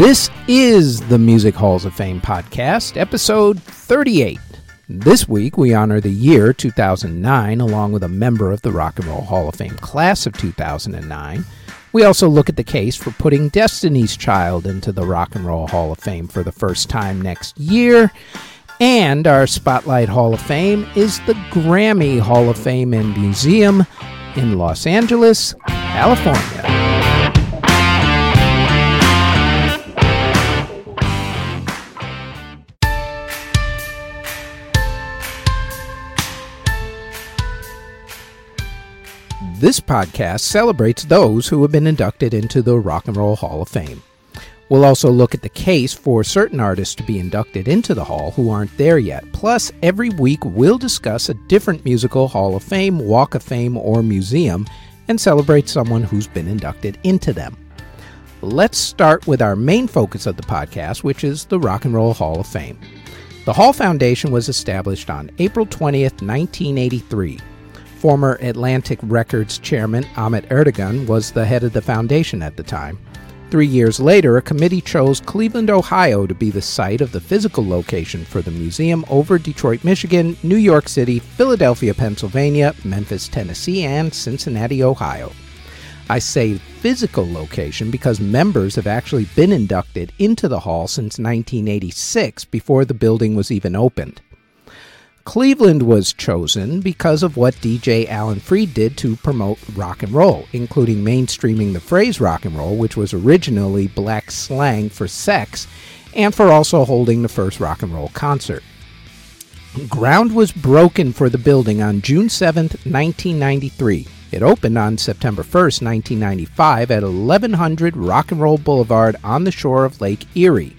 This is the Music Halls of Fame podcast, episode 38. This week, we honor the year 2009 along with a member of the Rock and Roll Hall of Fame class of 2009. We also look at the case for putting Destiny's Child into the Rock and Roll Hall of Fame for the first time next year. And our Spotlight Hall of Fame is the Grammy Hall of Fame and Museum in Los Angeles, California. This podcast celebrates those who have been inducted into the Rock and Roll Hall of Fame. We'll also look at the case for certain artists to be inducted into the Hall who aren't there yet. Plus, every week we'll discuss a different musical Hall of Fame, Walk of Fame, or museum and celebrate someone who's been inducted into them. Let's start with our main focus of the podcast, which is the Rock and Roll Hall of Fame. The Hall Foundation was established on April 20th, 1983 Former Atlantic Records chairman Ahmet Ertegun was the head of the foundation at the time. Three years later, a committee chose Cleveland, Ohio to be the site of the physical location for the museum over Detroit, Michigan, New York City, Philadelphia, Pennsylvania, Memphis, Tennessee, and Cincinnati, Ohio. I say physical location because members have actually been inducted into the hall since 1986 before the building was even opened. Cleveland was chosen because of what DJ Alan Freed did to promote rock and roll, including mainstreaming the phrase rock and roll, which was originally black slang for sex, and for also holding the first rock and roll concert. Ground was broken for the building on June 7, 1993. It opened on September 1, 1995 at 1100 Rock and Roll Boulevard on the shore of Lake Erie.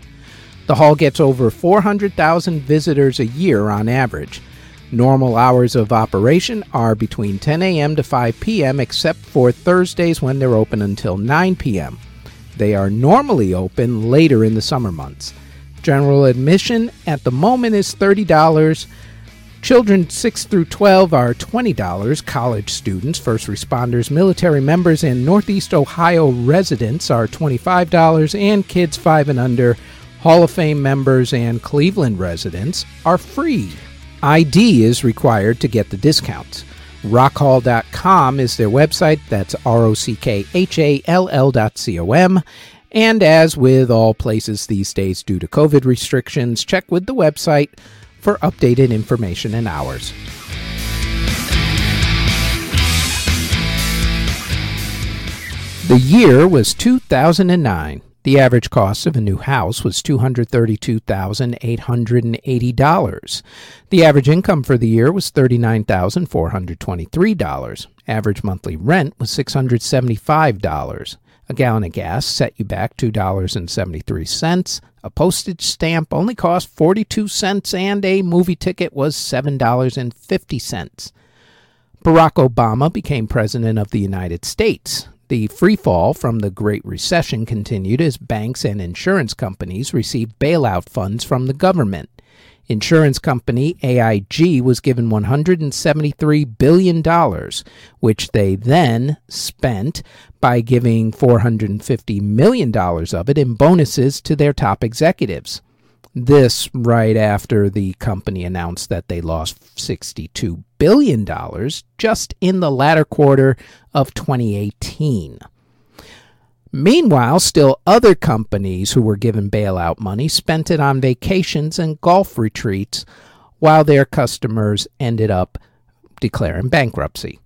The hall gets over 400,000 visitors a year on average. Normal hours of operation are between 10 a.m. to 5 p.m., except for Thursdays when they're open until 9 p.m. They are normally open later in the summer months. General admission at the moment is $30. Children 6 through 12 are $20. College students, first responders, military members, and Northeast Ohio residents are $25. And kids 5 and under Hall of Fame members and Cleveland residents are free. ID is required to get the discounts. Rockhall.com is their website. That's R O C K H A L L dot C O M. And as with all places these days due to COVID restrictions, check with the website for updated information and hours. The year was 2009. The average cost of a new house was $232,880. The average income for the year was $39,423. Average monthly rent was $675. A gallon of gas set you back $2.73. A postage stamp only cost 42 cents and a movie ticket was $7.50. Barack Obama became president of the United States. The free fall from the Great Recession continued as banks and insurance companies received bailout funds from the government. Insurance company AIG was given $173 billion, which they then spent by giving $450 million of it in bonuses to their top executives. This right after the company announced that they lost $62 billion just in the latter quarter of 2018. Meanwhile, still other companies who were given bailout money spent it on vacations and golf retreats while their customers ended up declaring bankruptcy.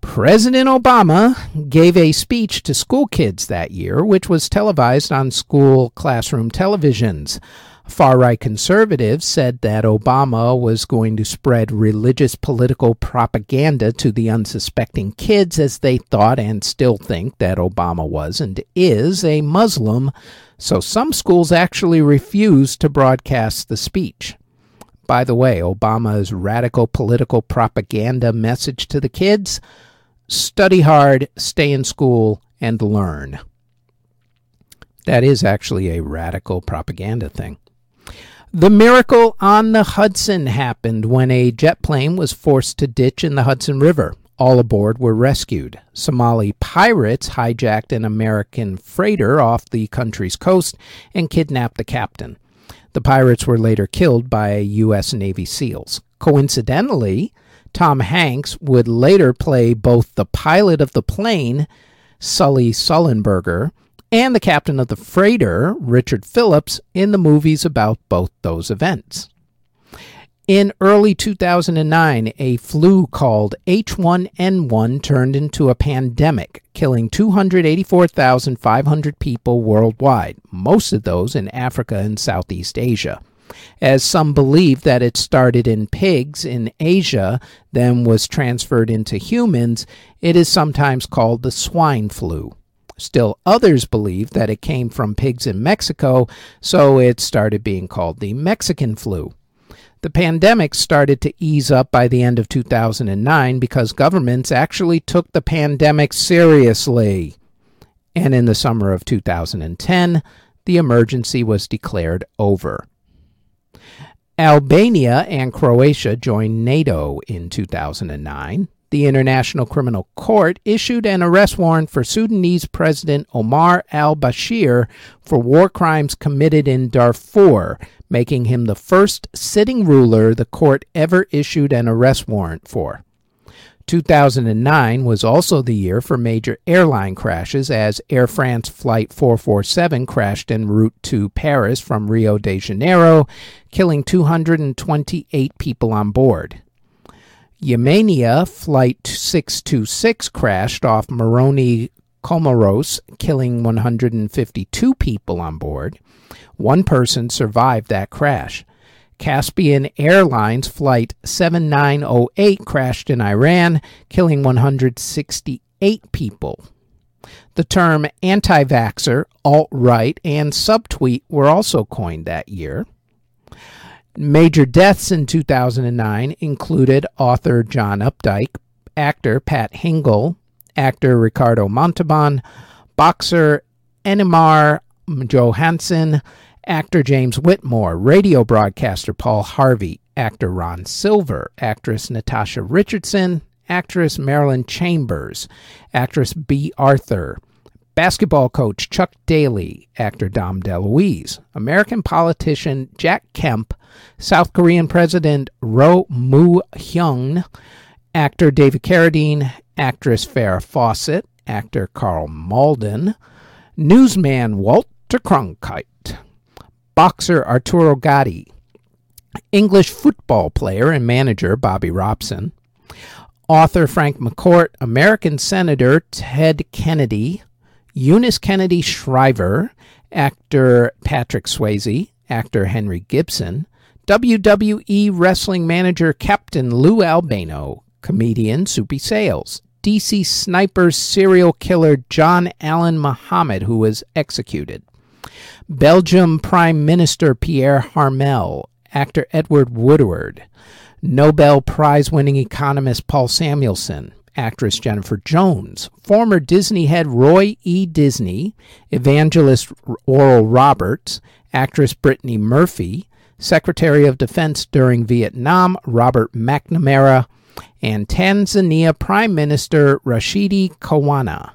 President Obama gave a speech to school kids that year, which was televised on school classroom televisions. Far right conservatives said that Obama was going to spread religious political propaganda to the unsuspecting kids as they thought and still think that Obama was and is a Muslim, so some schools actually refused to broadcast the speech. By the way, Obama's radical political propaganda message to the kids study hard, stay in school, and learn. That is actually a radical propaganda thing. The miracle on the Hudson happened when a jet plane was forced to ditch in the Hudson River. All aboard were rescued. Somali pirates hijacked an American freighter off the country's coast and kidnapped the captain. The pirates were later killed by U.S. Navy SEALs. Coincidentally, Tom Hanks would later play both the pilot of the plane, Sully Sullenberger, and the captain of the freighter, Richard Phillips, in the movies about both those events. In early 2009, a flu called H1N1 turned into a pandemic, killing 284,500 people worldwide, most of those in Africa and Southeast Asia. As some believe that it started in pigs in Asia, then was transferred into humans, it is sometimes called the swine flu. Still, others believe that it came from pigs in Mexico, so it started being called the Mexican flu. The pandemic started to ease up by the end of 2009 because governments actually took the pandemic seriously. And in the summer of 2010, the emergency was declared over. Albania and Croatia joined NATO in 2009. The International Criminal Court issued an arrest warrant for Sudanese President Omar al Bashir for war crimes committed in Darfur, making him the first sitting ruler the court ever issued an arrest warrant for. 2009 was also the year for major airline crashes as Air France Flight 447 crashed en route to Paris from Rio de Janeiro, killing 228 people on board. Yemenia Flight 626 crashed off Moroni Comoros, killing 152 people on board. One person survived that crash. Caspian Airlines Flight 7908 crashed in Iran, killing 168 people. The term anti vaxxer, alt right, and subtweet were also coined that year. Major deaths in 2009 included author John Updike, actor Pat Hingle, actor Ricardo Montalban, boxer Ingemar Johansson, actor James Whitmore, radio broadcaster Paul Harvey, actor Ron Silver, actress Natasha Richardson, actress Marilyn Chambers, actress Bea Arthur, basketball coach Chuck Daly, actor Dom DeLuise, American politician Jack Kemp, South Korean President Roh Moo Hyun, actor David Carradine, actress Farrah Fawcett, actor Karl Malden, newsman Walter Cronkite, boxer Arturo Gatti, English football player and manager Bobby Robson, author Frank McCourt, American Senator Ted Kennedy, Eunice Kennedy Shriver, actor Patrick Swayze, actor Henry Gibson, WWE wrestling manager Captain Lou Albano, comedian Soupy Sales, DC sniper serial killer John Allen Muhammad, who was executed, Belgium Prime Minister Pierre Harmel, actor Edward Woodward, Nobel Prize winning economist Paul Samuelson, actress Jennifer Jones, former Disney head Roy E. Disney, evangelist Oral Roberts, actress Brittany Murphy, Secretary of Defense during Vietnam Robert McNamara, and Tanzania Prime Minister Rashidi Kawawa.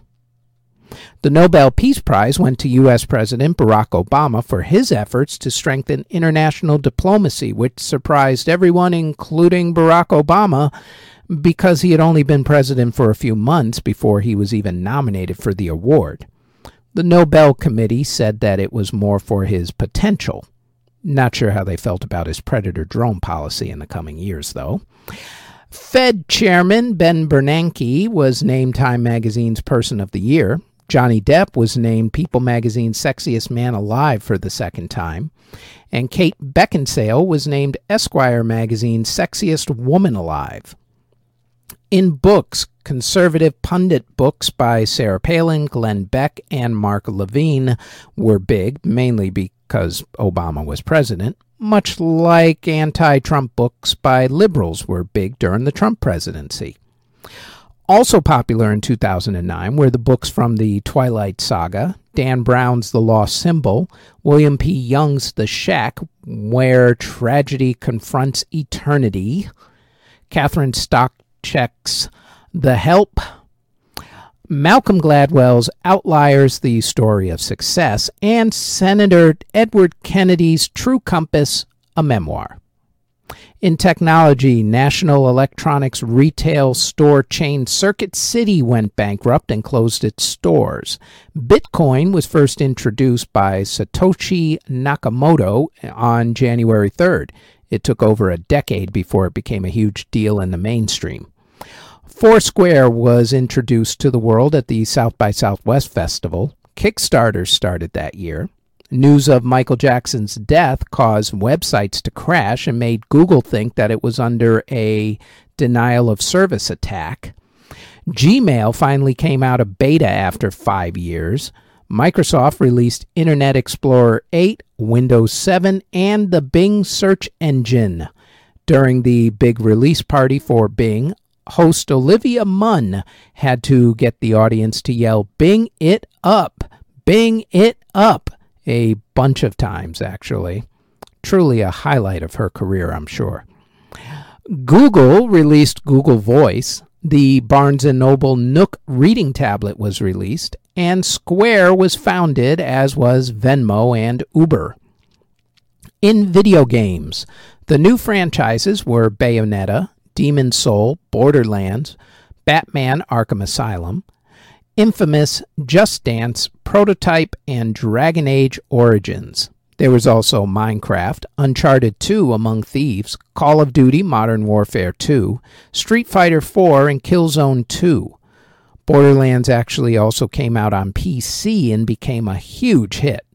The Nobel Peace Prize went to U.S. President Barack Obama for his efforts to strengthen international diplomacy, which surprised everyone, including Barack Obama, because he had only been president for a few months before he was even nominated for the award. The Nobel Committee said that it was more for his potential. Not sure how they felt about his predator drone policy in the coming years, though. Fed Chairman Ben Bernanke was named Time Magazine's Person of the Year. Johnny Depp was named People Magazine's Sexiest Man Alive for the second time. And Kate Beckinsale was named Esquire Magazine's Sexiest Woman Alive. In books, conservative pundit books by Sarah Palin, Glenn Beck, and Mark Levine were big, mainly because Obama was president, much like anti Trump books by liberals were big during the Trump presidency. Also popular in 2009 were the books from the Twilight Saga, Dan Brown's The Lost Symbol, William P. Young's The Shack, Where Tragedy Confronts Eternity, Catherine Stock Check's The Help, Malcolm Gladwell's Outliers, the Story of Success, and Senator Edward Kennedy's True Compass, a memoir. In technology, National Electronics retail store chain Circuit City went bankrupt and closed its stores. Bitcoin was first introduced by Satoshi Nakamoto on January 3rd. It took over a decade before it became a huge deal in the mainstream. Foursquare was introduced to the world at the South by Southwest Festival. Kickstarter started that year. News of Michael Jackson's death caused websites to crash and made Google think that it was under a denial of service attack. Gmail finally came out of beta after five years. Microsoft released Internet Explorer 8, Windows 7, and the Bing search engine. During the big release party for Bing, host Olivia Munn had to get the audience to yell, Bing it up! Bing it up! A bunch of times, actually. Truly a highlight of her career, I'm sure. Google released Google Voice. The Barnes & Noble Nook reading tablet was released, and Square was founded, as was Venmo and Uber. In video games, the new franchises were Bayonetta, Demon Soul, Borderlands, Batman Arkham Asylum, Infamous, Just Dance, Prototype, and Dragon Age Origins. There was also Minecraft, Uncharted 2 Among Thieves, Call of Duty Modern Warfare 2, Street Fighter 4, and Killzone 2. Borderlands actually also came out on PC and became a huge hit.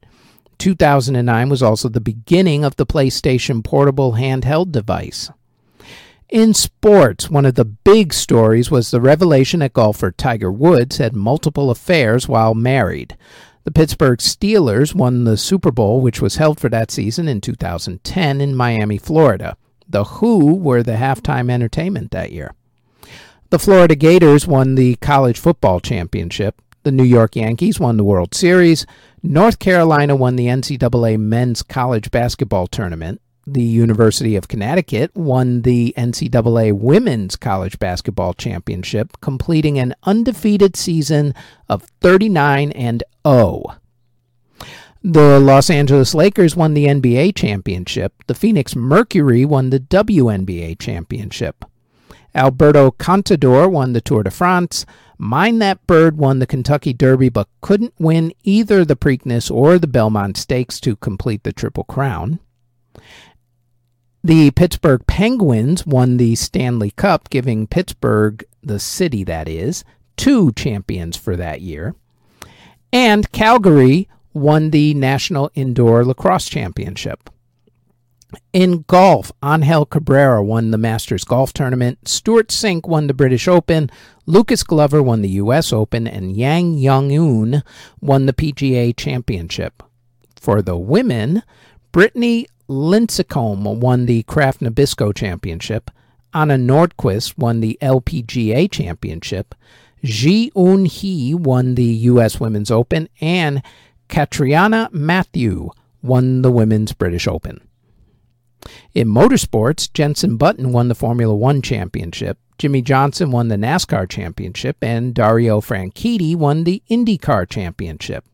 2009 was also the beginning of the PlayStation Portable handheld device. In sports, one of the big stories was the revelation that golfer Tiger Woods had multiple affairs while married. The Pittsburgh Steelers won the Super Bowl, which was held for that season in 2010 in Miami, Florida. The Who were the halftime entertainment that year. The Florida Gators won the college football championship. The New York Yankees won the World Series. North Carolina won the NCAA men's college basketball tournament the University of Connecticut won the NCAA Women's College Basketball Championship, completing an undefeated season of 39 and 0. The Los Angeles Lakers won the NBA championship. The Phoenix Mercury won the WNBA championship. Alberto Contador won the Tour de France. Mine That Bird won the Kentucky Derby but couldn't win either the Preakness or the Belmont Stakes to complete the Triple Crown. The Pittsburgh Penguins won the Stanley Cup, giving Pittsburgh, the city that is, two champions for that year. And Calgary won the National Indoor Lacrosse Championship. In golf, Angel Cabrera won the Masters Golf Tournament, Stewart Cink won the British Open, Lucas Glover won the U.S. Open, and Yang Young won the PGA Championship. For the women, Brittany Lincicome won the Kraft Nabisco Championship. Anna Nordqvist won the LPGA Championship. Ji Eun Hee won the U.S. Women's Open. And Catriona Matthew won the Women's British Open. In motorsports, Jenson Button won the Formula One Championship. Jimmie Johnson won the NASCAR Championship. And Dario Franchitti won the IndyCar Championship.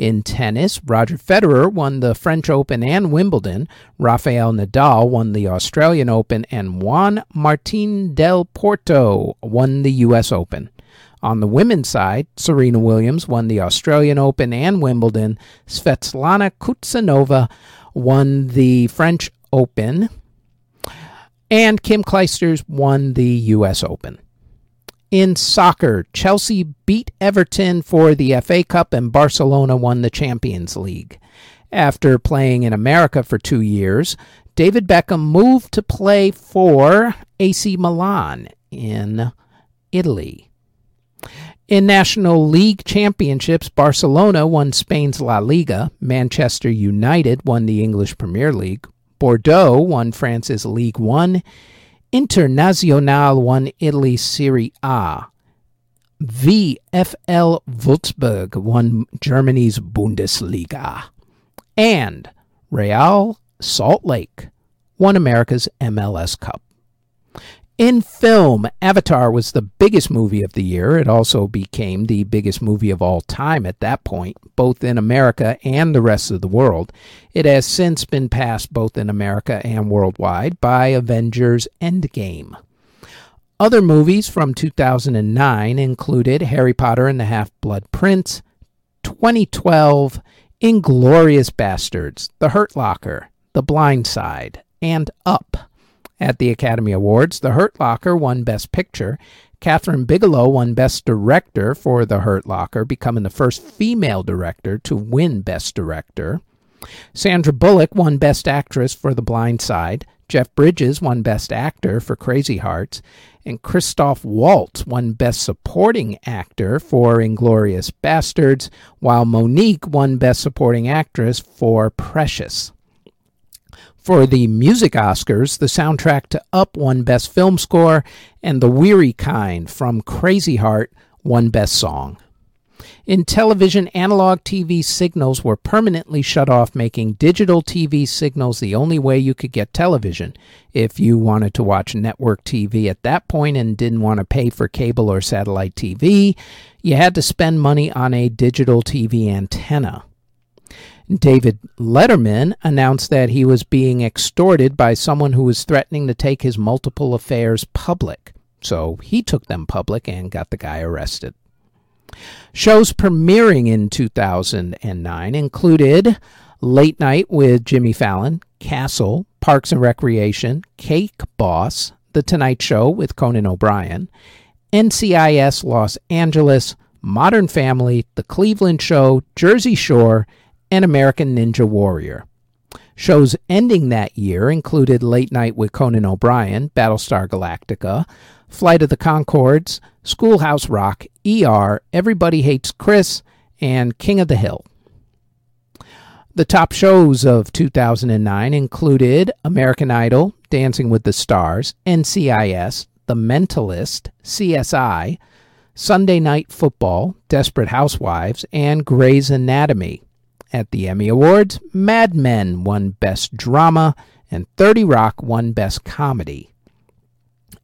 In tennis, Roger Federer won the French Open and Wimbledon. Rafael Nadal won the Australian Open, and Juan Martin del Porto won the U.S. Open. On the women's side, Serena Williams won the Australian Open and Wimbledon. Svetlana Kuznetsova won the French Open. And Kim Clijsters won the U.S. Open. In soccer, Chelsea beat Everton for the FA Cup and Barcelona won the Champions League. After playing in America for two years, David Beckham moved to play for AC Milan in Italy. In National League Championships, Barcelona won Spain's La Liga, Manchester United won the English Premier League, Bordeaux won France's League One, Internazionale Italy Serie A. VfL Wolfsburg won Germany's Bundesliga. And Real Salt Lake won America's MLS Cup. In film, Avatar was the biggest movie of the year. It also became the biggest movie of all time at that point, both in America and the rest of the world. It has since been passed both in America and worldwide by Avengers Endgame. Other movies from 2009 included Harry Potter and the Half Blood Prince, 2012, Inglourious Basterds, The Hurt Locker, The Blind Side, and Up. At the Academy Awards, The Hurt Locker won Best Picture. Kathryn Bigelow won Best Director for The Hurt Locker, becoming the first female director to win Best Director. Sandra Bullock won Best Actress for The Blind Side. Jeff Bridges won Best Actor for Crazy Hearts. And Christoph Waltz won Best Supporting Actor for Inglourious Basterds, while Mo'Nique won Best Supporting Actress for Precious. For the music Oscars, the soundtrack to Up won Best Film Score, and The Weary Kind from Crazy Heart won Best Song. In television, analog TV signals were permanently shut off, making digital TV signals the only way you could get television. If you wanted to watch network TV at that point and didn't want to pay for cable or satellite TV, you had to spend money on a digital TV antenna. David Letterman announced that he was being extorted by someone who was threatening to take his multiple affairs public. So he took them public and got the guy arrested. Shows premiering in 2009 included Late Night with Jimmy Fallon, Castle, Parks and Recreation, Cake Boss, The Tonight Show with Conan O'Brien, NCIS Los Angeles, Modern Family, The Cleveland Show, Jersey Shore, and American Ninja Warrior. Shows ending that year included Late Night with Conan O'Brien, Battlestar Galactica, Flight of the Conchords, Schoolhouse Rock, ER, Everybody Hates Chris, and King of the Hill. The top shows of 2009 included American Idol, Dancing with the Stars, NCIS, The Mentalist, CSI, Sunday Night Football, Desperate Housewives, and Grey's Anatomy. At the Emmy Awards, Mad Men won Best Drama and 30 Rock won Best Comedy.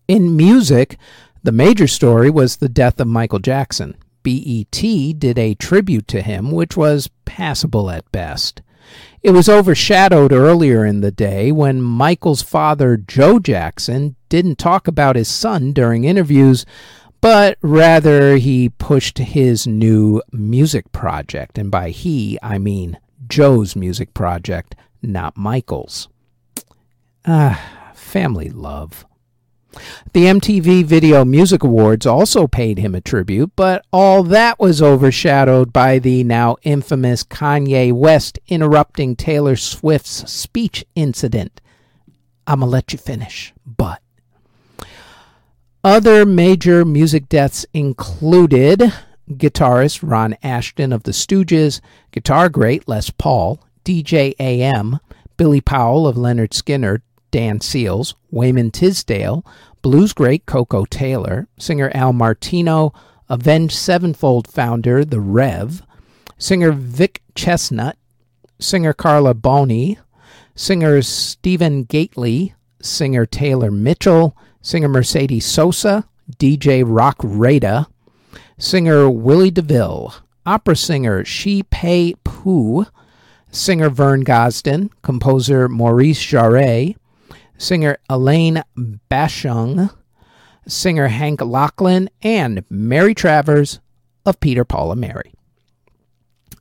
In music, the major story was the death of Michael Jackson. BET did a tribute to him, which was passable at best. It was overshadowed earlier in the day when Michael's father, Joe Jackson, didn't talk about his son during interviews, but rather he pushed his new music project. And by he, I mean Joe's music project, not Michael's. Ah, family love. The MTV Video Music Awards also paid him a tribute, but all that was overshadowed by the now infamous Kanye West interrupting Taylor Swift's speech incident. I'm going to let you finish, but. Other major music deaths included guitarist Ron Ashton of the Stooges, guitar great Les Paul, DJ AM, Billy Powell of Lynyrd Skynyrd, Dan Seals, Wayman Tisdale, blues great Koko Taylor, singer Al Martino, Avenged Sevenfold founder The Rev, singer Vic Chesnutt, singer Carla Bruni, singer Stephen Gately, singer Taylor Mitchell, singer Mercedes Sosa, DJ Roc Raida, singer Willie DeVille, opera singer Shi Pei Pu, singer Vern Gosdin, composer Maurice Jarre, singer Alain Bashung, singer Hank Locklin, and Mary Travers of Peter Paul and Mary.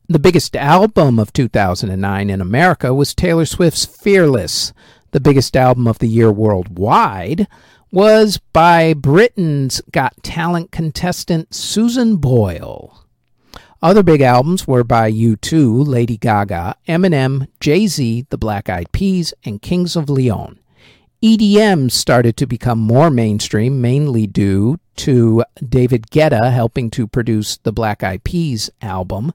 The biggest album of 2009 in America was Taylor Swift's Fearless. The biggest album of the year worldwide was by Britain's Got Talent contestant Susan Boyle. Other big albums were by U2, Lady Gaga, Eminem, Jay Z, The Black Eyed Peas, and Kings of Leon. EDM started to become more mainstream, mainly due to David Guetta helping to produce the Black Eyed Peas album,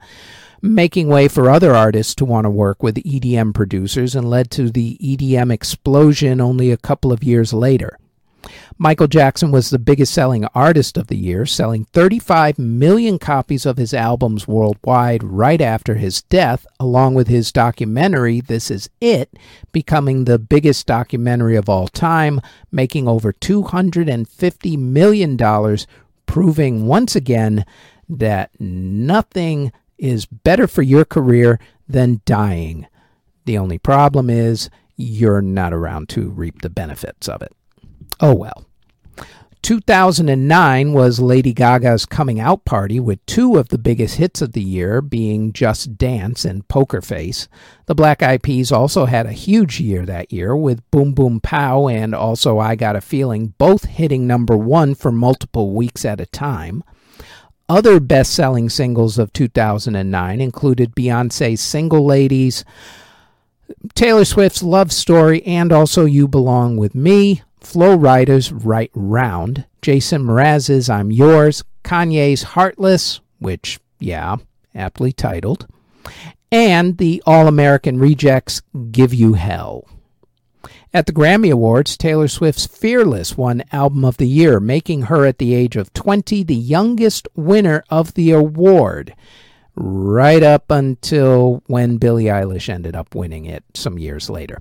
making way for other artists to want to work with EDM producers and led to the EDM explosion only a couple of years later. Michael Jackson was the biggest selling artist of the year, selling 35 million copies of his albums worldwide right after his death, along with his documentary, This Is It, becoming the biggest documentary of all time, making over $250 million, proving once again that nothing is better for your career than dying. The only problem is you're not around to reap the benefits of it. Oh well. 2009 was Lady Gaga's coming out party with two of the biggest hits of the year being Just Dance and Poker Face. The Black Eyed Peas also had a huge year that year with Boom Boom Pow and also I Got a Feeling both hitting number one for multiple weeks at a time. Other best selling singles of 2009 included Beyonce's Single Ladies, Taylor Swift's Love Story, and also You Belong With Me, Flo Rida's Right Round, Jason Mraz's I'm Yours, Kanye's Heartless, which, yeah, aptly titled, and the All American Rejects Give You Hell. At the Grammy Awards, Taylor Swift's Fearless won Album of the Year, making her at the age of 20 the youngest winner of the award, right up until when Billie Eilish ended up winning it some years later.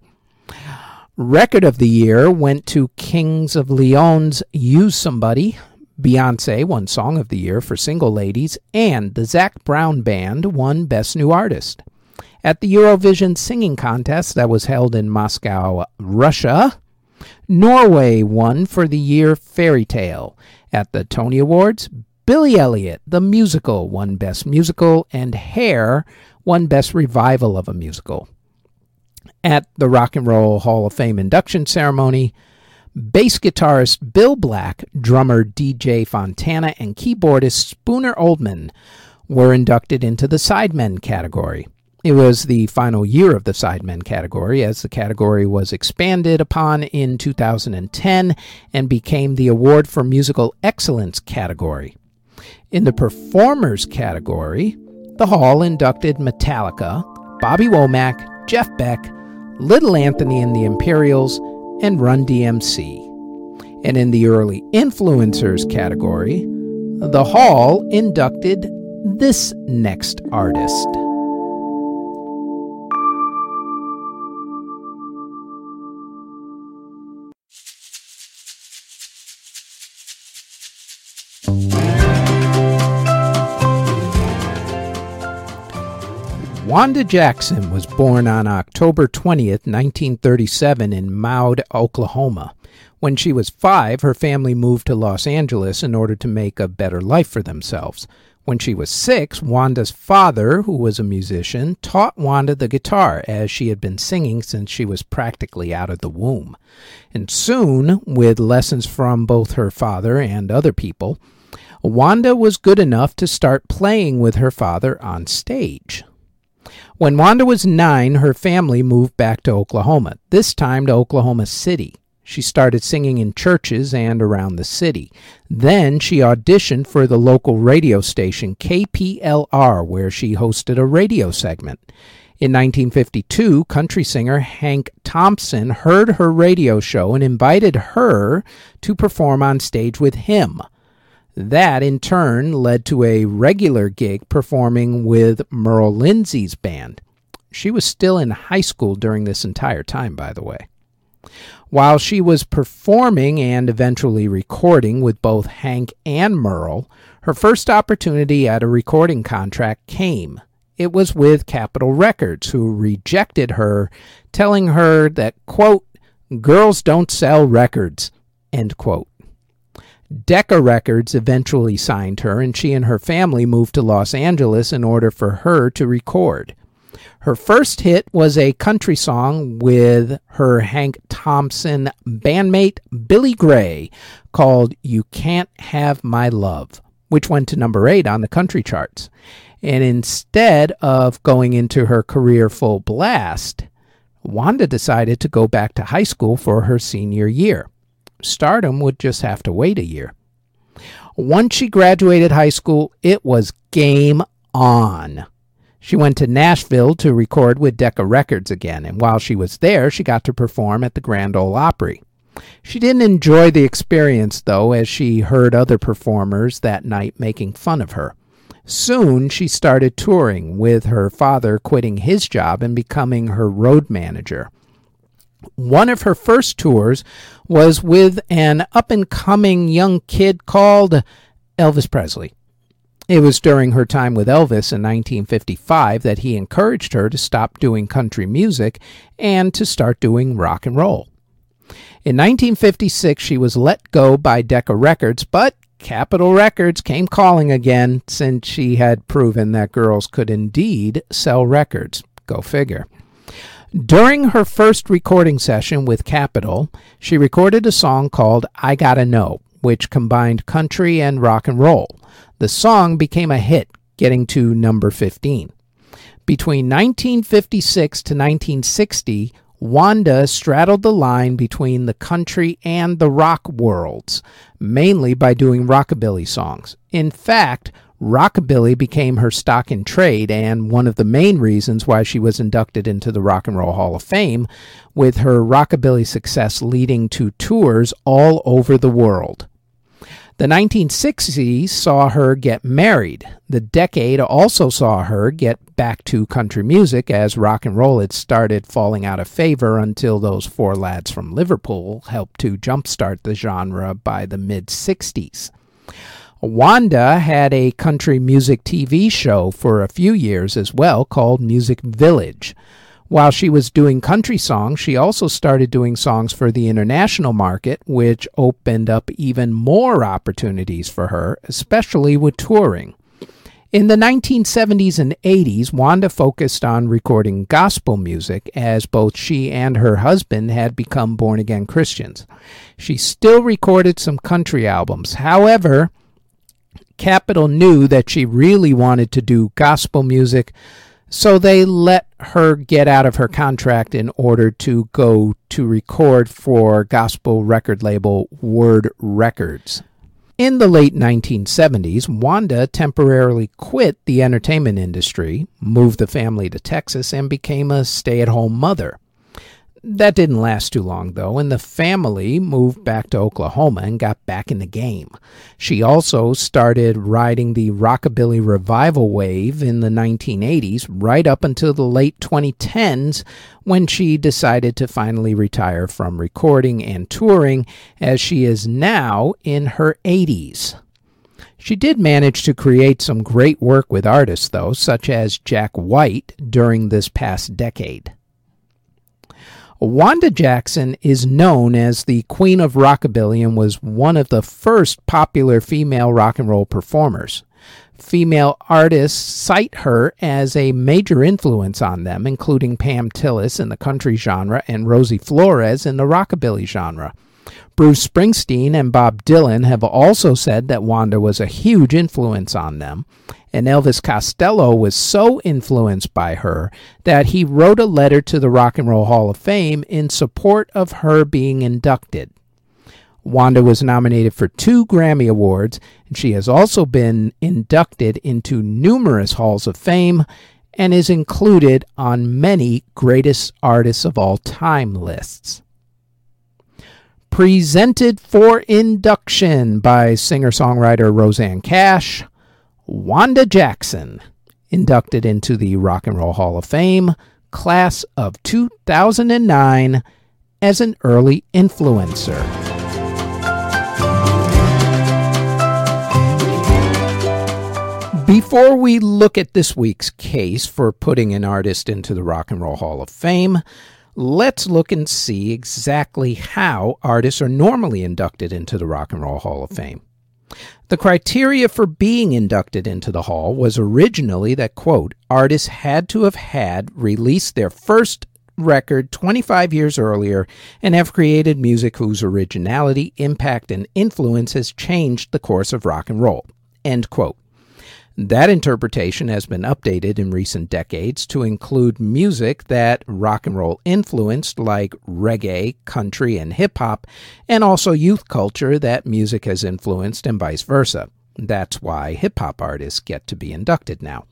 Record of the Year went to Kings of Leon's Use Somebody. Beyonce won Song of the Year for Single Ladies, and the Zac Brown Band won Best New Artist. At the Eurovision Singing Contest that was held in Moscow, Russia, Norway won for the year Fairy Tale. At the Tony Awards, Billy Elliot, the musical, won Best Musical, and Hair won Best Revival of a Musical at the Rock and Roll Hall of Fame induction ceremony. Bass guitarist Bill Black, drummer DJ Fontana, and keyboardist Spooner Oldham were inducted into the Sidemen category. It was the final year of the Sidemen category as the category was expanded upon in 2010 and became the Award for Musical Excellence category. In the Performers category, the Hall inducted Metallica, Bobby Womack, Jeff Beck, Little Anthony and the Imperials, and Run DMC. And in the early influencers category, the Hall inducted this next artist. Wanda Jackson was born on October 20th, 1937, in Mound, Oklahoma. When she was five, her family moved to Los Angeles in order to make a better life for themselves. When she was six, Wanda's father, who was a musician, taught Wanda the guitar, as she had been singing since she was practically out of the womb. And soon, with lessons from both her father and other people, Wanda was good enough to start playing with her father on stage. When Wanda was nine, her family moved back to Oklahoma, this time to Oklahoma City. She started singing in churches and around the city. Then she auditioned for the local radio station KPLR, where she hosted a radio segment. In 1952, country singer Hank Thompson heard her radio show and invited her to perform on stage with him. That, in turn, led to a regular gig performing with Merle Lindsay's band. She was still in high school during this entire time, by the way. While she was performing and eventually recording with both Hank and Merle, her first opportunity at a recording contract came. It was with Capitol Records, who rejected her, telling her that, quote, girls don't sell records, end quote. Decca Records eventually signed her, and she and her family moved to Los Angeles in order for her to record. Her first hit was a country song with her Hank Thompson bandmate Billy Gray called You Can't Have My Love, which went to number 8 on the country charts. And instead of going into her career full blast, Wanda decided to go back to high school for her senior year stardom would just have to wait a year. Once she graduated high school, it was game on. She went to Nashville to record with Decca Records again, and while she was there, she got to perform at the Grand Ole Opry. She didn't enjoy the experience, though, as she heard other performers that night making fun of her. Soon she started touring, with her father quitting his job and becoming her road manager. One of her first tours was with an up and coming young kid called Elvis Presley. It was during her time with Elvis in 1955 that he encouraged her to stop doing country music and to start doing rock and roll. In 1956, she was let go by Decca Records, but Capitol Records came calling again since she had proven that girls could indeed sell records. Go figure. During her first recording session with Capitol, she recorded a song called I Gotta Know, which combined country and rock and roll. The song became a hit, getting to number 15. Between 1956 to 1960, Wanda straddled the line between the country and the rock worlds, mainly by doing rockabilly songs. In fact, rockabilly became her stock in trade and one of the main reasons why she was inducted into the Rock and Roll Hall of Fame, with her rockabilly success leading to tours all over the world. The 1960s saw her get married. The decade also saw her get back to country music as rock and roll had started falling out of favor until those four lads from Liverpool helped to jumpstart the genre by the mid 60s. Wanda had a country music TV show for a few years as well called Music Village. While she was doing country songs, she also started doing songs for the international market, which opened up even more opportunities for her, especially with touring. In the 1970s and 80s, Wanda focused on recording gospel music as both she and her husband had become born again Christians. She still recorded some country albums. However, Capitol knew that she really wanted to do gospel music, so they let her get out of her contract in order to go to record for gospel record label Word Records. In the late 1970s, Wanda temporarily quit the entertainment industry, moved the family to Texas, and became a stay at home mother. That didn't last too long, though, and the family moved back to Oklahoma and got back in the game. She also started riding the rockabilly revival wave in the 1980s, right up until the late 2010s, when she decided to finally retire from recording and touring, as she is now in her 80s. She did manage to create some great work with artists, though, such as Jack White, during this past decade. Wanda Jackson is known as the Queen of Rockabilly and was one of the first popular female rock and roll performers. Female artists cite her as a major influence on them, including Pam Tillis in the country genre and Rosie Flores in the rockabilly genre. Bruce Springsteen and Bob Dylan have also said that Wanda was a huge influence on them, and Elvis Costello was so influenced by her that he wrote a letter to the Rock and Roll Hall of Fame in support of her being inducted. Wanda was nominated for two Grammy Awards, and she has also been inducted into numerous halls of fame and is included on many greatest artists of all time lists. Presented for induction by singer songwriter Rosanne Cash. Wanda Jackson, inducted into the Rock and Roll Hall of Fame, class of 2009, as an early influencer. Before we look at this week's case for putting an artist into the Rock and Roll Hall of Fame, let's look and see exactly how artists are normally inducted into the Rock and Roll Hall of Fame. The criteria for being inducted into the hall was originally that, quote, artists had to have had released their first record 25 years earlier and have created music whose originality, impact, and influence has changed the course of rock and roll, end quote. That interpretation has been updated in recent decades to include music that rock and roll influenced, like reggae, country, and hip hop, and also youth culture that music has influenced, and vice versa. That's why hip hop artists get to be inducted now.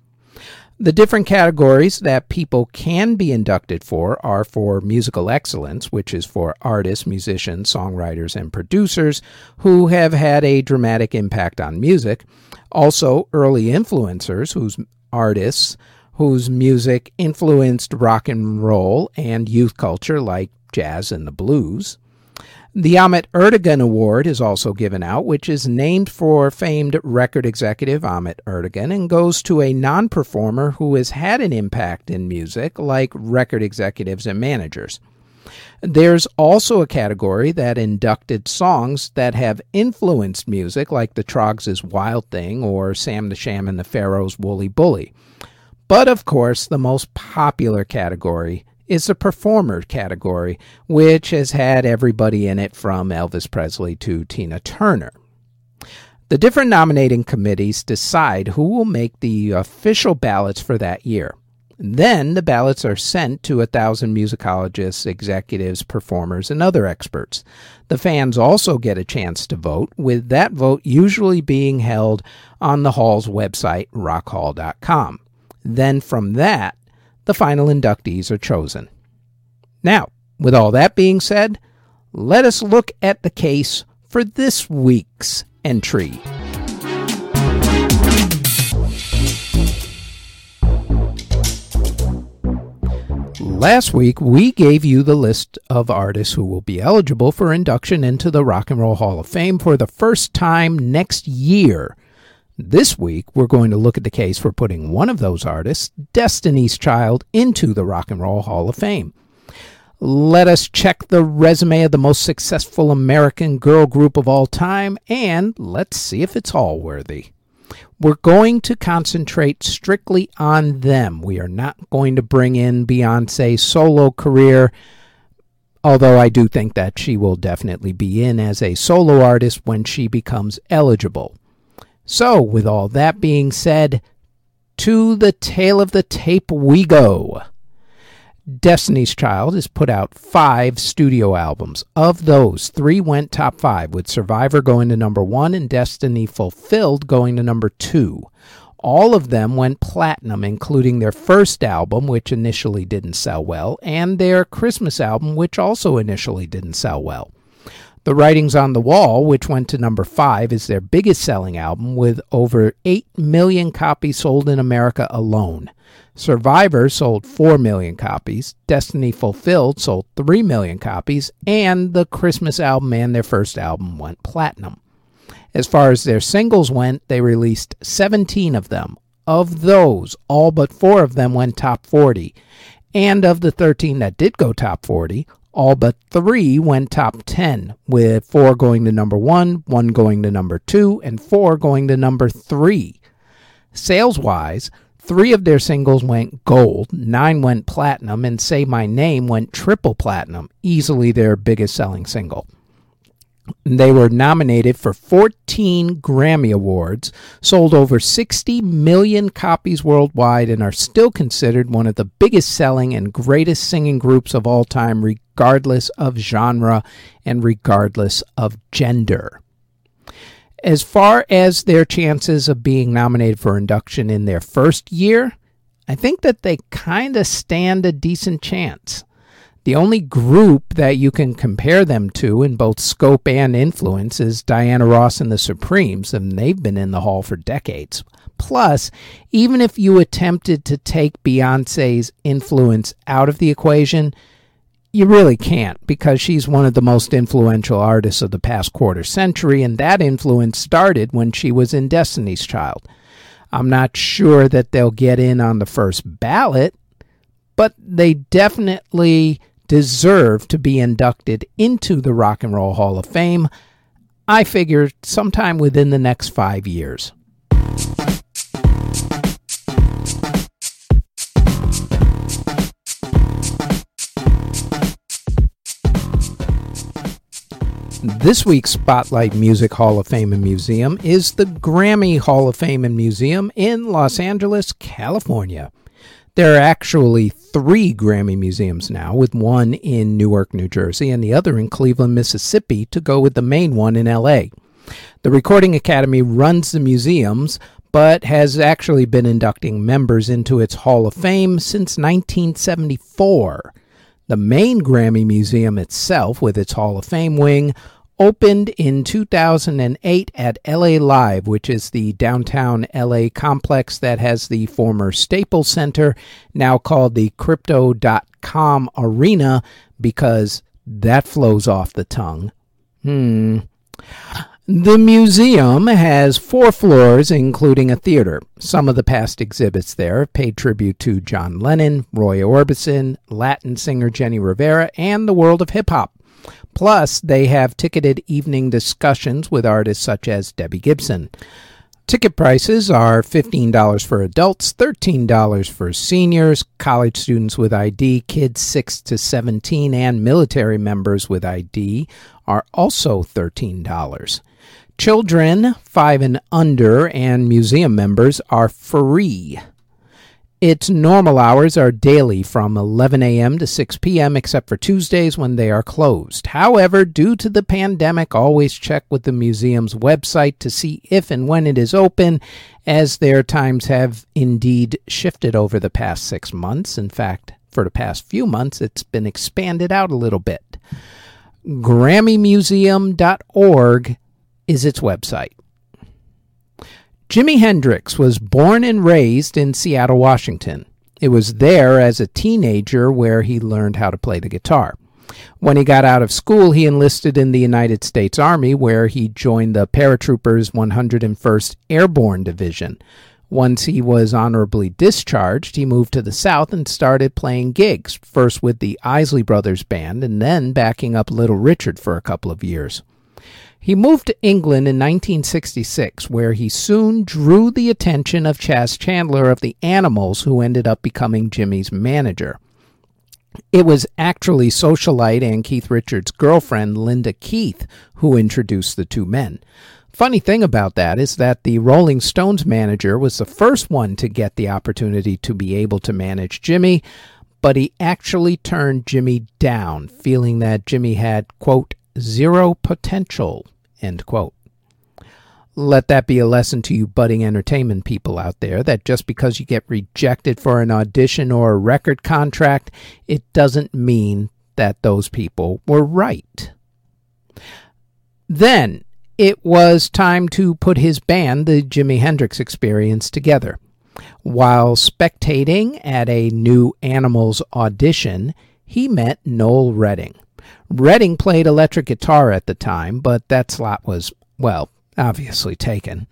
The different categories that people can be inducted for are for musical excellence, which is for artists, musicians, songwriters, and producers who have had a dramatic impact on music. Also, early influencers, whose artists whose music influenced rock and roll and youth culture like jazz and the blues. The Ahmet Ertegun Award is also given out, which is named for famed record executive Ahmet Ertegun and goes to a non performer who has had an impact in music, like record executives and managers. There's also a category that inducted songs that have influenced music, like the Troggs' Wild Thing or Sam the Sham and the Pharaohs' Wooly Bully. But of course, the most popular category is the performer category, which has had everybody in it from Elvis Presley to Tina Turner. The different nominating committees decide who will make the official ballots for that year. Then the ballots are sent to a thousand musicologists, executives, performers, and other experts. The fans also get a chance to vote, with that vote usually being held on the Hall's website, rockhall.com. Then from that, the final inductees are chosen. Now, with all that being said, let us look at the case for this week's entry. Last week, we gave you the list of artists who will be eligible for induction into the Rock and Roll Hall of Fame for the first time next year. This week, we're going to look at the case for putting one of those artists, Destiny's Child, into the Rock and Roll Hall of Fame. Let us check the resume of the most successful American girl group of all time, and let's see if it's all worthy. We're going to concentrate strictly on them. We are not going to bring in Beyonce's solo career, although I do think that she will definitely be in as a solo artist when she becomes eligible. So, with all that being said, to the tail of the tape we go. Destiny's Child has put out five studio albums. Of those, three went top five, with Survivor going to number one and Destiny Fulfilled going to number two. All of them went platinum, including their first album, which initially didn't sell well, and their Christmas album, which also initially didn't sell well. The Writings on the Wall, which went to number five, is their biggest selling album with over 8 million copies sold in America alone. Survivor sold 4 million copies, Destiny Fulfilled sold 3 million copies, and the Christmas album and their first album went platinum. As far as their singles went, they released 17 of them. Of those, all but four of them went top 40. And of the 13 that did go top 40, all but three went top 10, with four going to number one, one going to number two, and four going to number three. Sales wise, three of their singles went gold, nine went platinum, and Say My Name went triple platinum, easily their biggest selling single. They were nominated for 14 Grammy Awards, sold over 60 million copies worldwide, and are still considered one of the biggest selling and greatest singing groups of all time, regardless of genre and regardless of gender. As far as their chances of being nominated for induction in their first year, I think that they kind of stand a decent chance. The only group that you can compare them to in both scope and influence is Diana Ross and the Supremes, and they've been in the hall for decades. Plus, even if you attempted to take Beyonce's influence out of the equation, you really can't because she's one of the most influential artists of the past quarter century, and that influence started when she was in Destiny's Child. I'm not sure that they'll get in on the first ballot, but they definitely deserve to be inducted into the Rock and Roll Hall of Fame, I figure sometime within the next five years. This week's Spotlight Music Hall of Fame and Museum is the Grammy Hall of Fame and Museum in Los Angeles, California. There are actually three Grammy museums now, with one in Newark, New Jersey, and the other in Cleveland, Mississippi, to go with the main one in LA. The Recording Academy runs the museums, but has actually been inducting members into its Hall of Fame since 1974. The main Grammy Museum itself, with its Hall of Fame wing, opened in 2008 at LA Live, which is the downtown LA complex that has the former Staples Center, now called the Crypto.com Arena, because that flows off the tongue. Hmm. The museum has four floors, including a theater. Some of the past exhibits there paid tribute to John Lennon, Roy Orbison, Latin singer Jenni Rivera, and the world of hip hop. Plus, they have ticketed evening discussions with artists such as Debbie Gibson. Ticket prices are $15 for adults, $13 for seniors, college students with ID, kids 6 to 17, and military members with ID are also $13. Children 5 and under and museum members are free. Its normal hours are daily from 11 a.m. to 6 p.m., except for Tuesdays when they are closed. However, due to the pandemic, always check with the museum's website to see if and when it is open, as their times have indeed shifted over the past six months. In fact, for the past few months, it's been expanded out a little bit. GrammyMuseum.org is its website. Jimi Hendrix was born and raised in Seattle, Washington. It was there as a teenager where he learned how to play the guitar. When he got out of school, he enlisted in the United States Army, where he joined the Paratroopers 101st Airborne Division. Once he was honorably discharged, he moved to the South and started playing gigs, first with the Isley Brothers Band and then backing up Little Richard for a couple of years. He moved to England in 1966, where he soon drew the attention of Chas Chandler of the Animals, who ended up becoming Jimi's manager. It was actually socialite and Keith Richards' girlfriend, Linda Keith, who introduced the two men. Funny thing about that is that the Rolling Stones manager was the first one to get the opportunity to be able to manage Jimi, but he actually turned Jimi down, feeling that Jimi had, quote, zero potential, end quote. Let that be a lesson to you budding entertainment people out there that just because you get rejected for an audition or a record contract, it doesn't mean that those people were right. Then it was time to put his band, the Jimi Hendrix Experience, together. While spectating at a new Animals audition, he met Noel Redding. Redding played electric guitar at the time, but that slot was, well, obviously taken.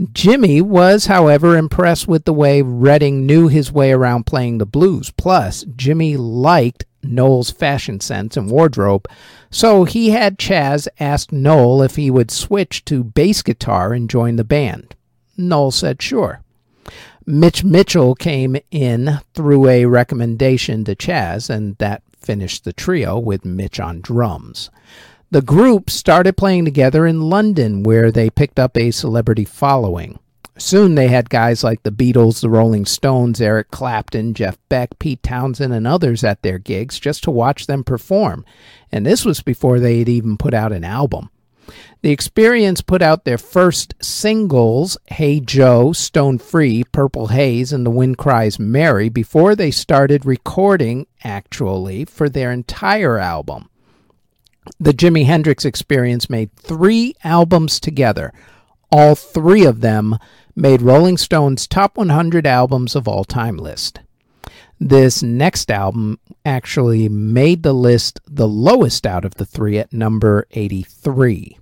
Jimi was, however, impressed with the way Redding knew his way around playing the blues. Plus, Jimi liked Noel's fashion sense and wardrobe, so he had Chas ask Noel if he would switch to bass guitar and join the band. Noel said sure. Mitch Mitchell came in through a recommendation to Chas, and that finished the trio with Mitch on drums. The group started playing together in London, where they picked up a celebrity following. Soon they had guys like the Beatles, the Rolling Stones, Eric Clapton, Jeff Beck, Pete Townshend, and others at their gigs just to watch them perform. And this was before they had even put out an album. The Experience put out their first singles, Hey Joe, Stone Free, Purple Haze, and The Wind Cries Mary, before they started recording, actually, for their entire album. The Jimi Hendrix Experience made three albums together. All three of them made Rolling Stone's top 100 albums of all time list. This next album actually made the list the lowest out of the three at number 83.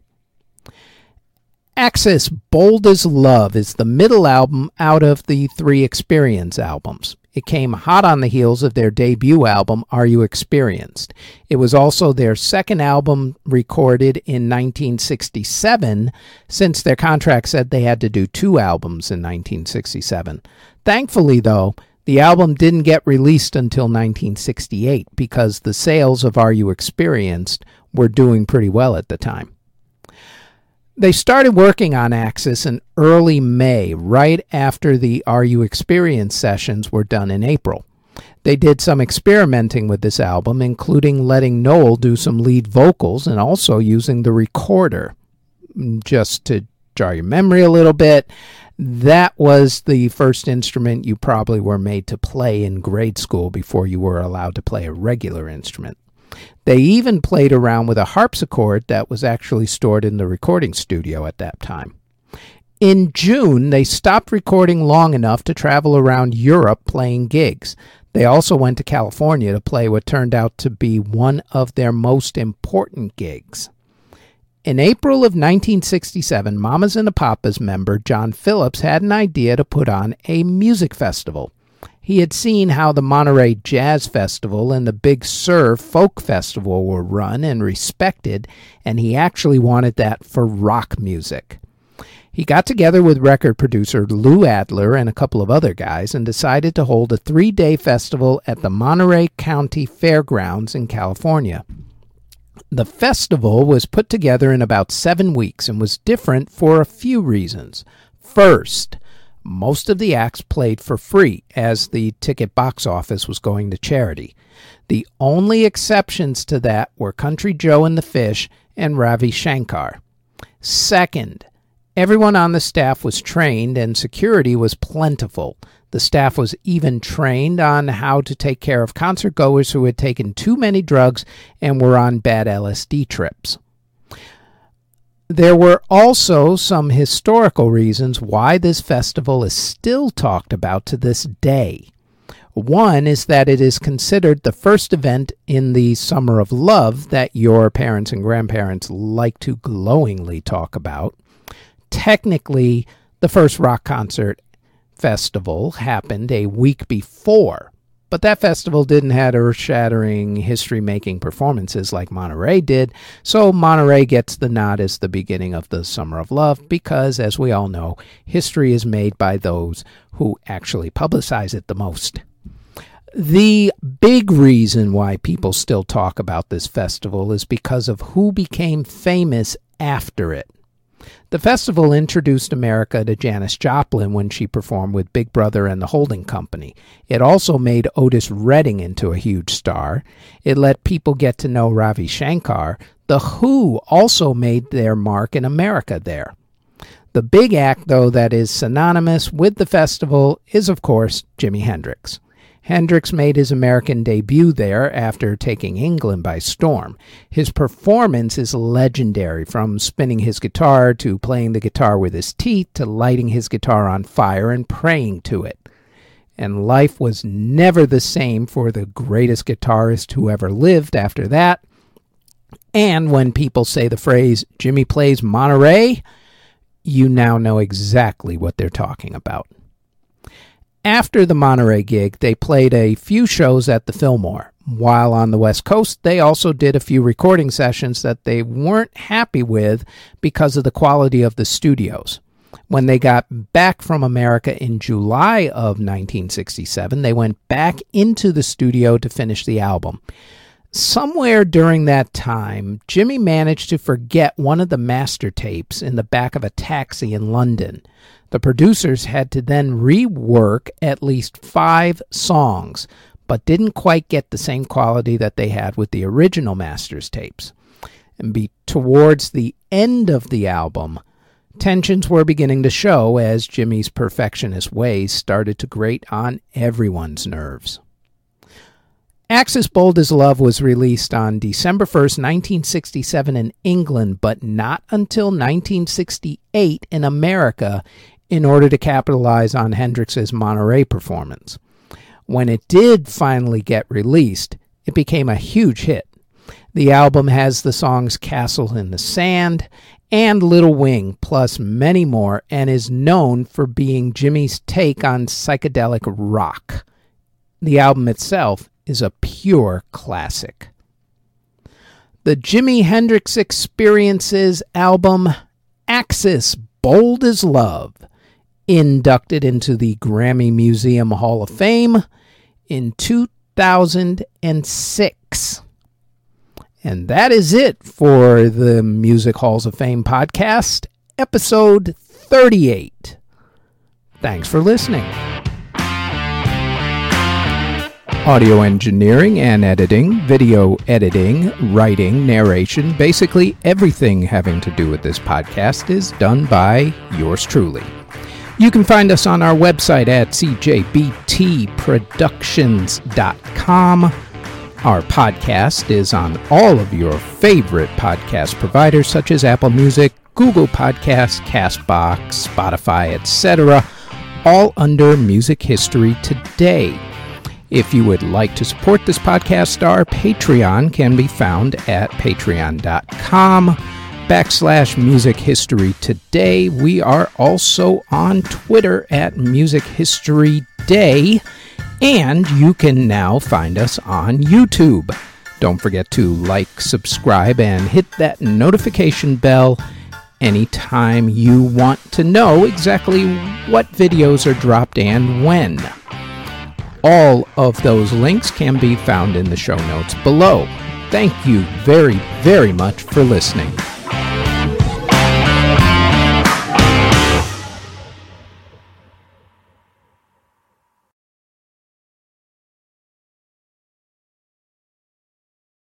Axis Bold as Love is the middle album out of the three Experience albums. It came hot on the heels of their debut album, Are You Experienced? It was also their second album recorded in 1967, since their contract said they had to do two albums in 1967. Thankfully, though, the album didn't get released until 1968 because the sales of Are You Experienced were doing pretty well at the time. They started working on Axis in early May, right after the You Experience sessions were done in April. They did some experimenting with this album, including letting Noel do some lead vocals and also using the recorder. Mm, just to jar your memory a little bit, That was the first instrument you probably were made to play in grade school before you were allowed to play a regular instrument. They even played around with a harpsichord that was actually stored in the recording studio at that time. In June, they stopped recording long enough to travel around Europe playing gigs. They also went to California to play what turned out to be one of their most important gigs. In April of 1967, Mamas and the Papas member John Phillips had an idea to put on a music festival. He had seen how the Monterey Jazz Festival and the Big Sur Folk Festival were run and respected, and he actually wanted that for rock music. He got together with record producer Lou Adler and a couple of other guys and decided to hold a three day festival at the Monterey County Fairgrounds in California. The festival was put together in about seven weeks and was different for a few reasons. First, most of the acts played for free, as the ticket box office was going to charity. The only exceptions to that were Country Joe and the Fish and Ravi Shankar. Second, everyone on the staff was trained and security was plentiful. The staff was even trained on how to take care of concert goers who had taken too many drugs and were on bad LSD trips. There were also some historical reasons why this festival is still talked about to this day. One is that it is considered the first event in the Summer of Love that your parents and grandparents like to glowingly talk about. Technically, the first rock concert festival happened a week before, but that festival didn't have earth shattering, history making performances like Monterey did, so Monterey gets the nod as the beginning of the Summer of Love because, as we all know, history is made by those who actually publicize it the most. The big reason why people still talk about this festival is because of who became famous after it. The festival introduced America to Janis Joplin when she performed with Big Brother and the Holding Company. It also made Otis Redding into a huge star. It let people get to know Ravi Shankar. The Who also made their mark in America there. The big act, though, that is synonymous with the festival is, of course, Jimi Hendrix. Hendrix made his American debut there after taking England by storm. His performance is legendary, from spinning his guitar to playing the guitar with his teeth to lighting his guitar on fire and praying to it. And life was never the same for the greatest guitarist who ever lived after that. And when people say the phrase, Jimi plays Monterey, you now know exactly what they're talking about. After the Monterey gig, they played a few shows at the Fillmore. While on the West Coast, they also did a few recording sessions that they weren't happy with because of the quality of the studios. When they got back from America in July of 1967, they went back into the studio to finish the album. Somewhere during that time, Jimi managed to forget one of the master tapes in the back of a taxi in London. The producers had to then rework at least five songs, but didn't quite get the same quality that they had with the original Masters tapes. And be towards the end of the album, tensions were beginning to show as Jimi's perfectionist ways started to grate on everyone's nerves. Axis Bold as Love was released on December 1st, 1967 in England, but not until 1968 in America in order to capitalize on Hendrix's Monterey performance. When it did finally get released, it became a huge hit. The album has the songs Castle in the Sand and Little Wing, plus many more, and is known for being Jimi's take on psychedelic rock. The album itself is a pure classic. The Jimi Hendrix Experiences album, Axis Bold as Love, inducted into the Grammy Museum Hall of Fame in 2006. And that is it for the Music Halls of Fame podcast, episode 38. Thanks for listening. Audio engineering and editing, video editing, writing, narration, basically everything having to do with this podcast is done by yours truly. You can find us on our website at cjbtproductions.com. Our podcast is on all of your favorite podcast providers such as Apple Music, Google Podcasts, Castbox, Spotify, etc., all under Music History Today. If you would like to support this podcast, our Patreon can be found at patreon.com backslash music history today. We are also on Twitter at Music History Day, and you can now find us on YouTube. Don't forget to like, subscribe, and hit that notification bell anytime you want to know exactly what videos are dropped and when. All of those links can be found in the show notes below. Thank you very, very much for listening.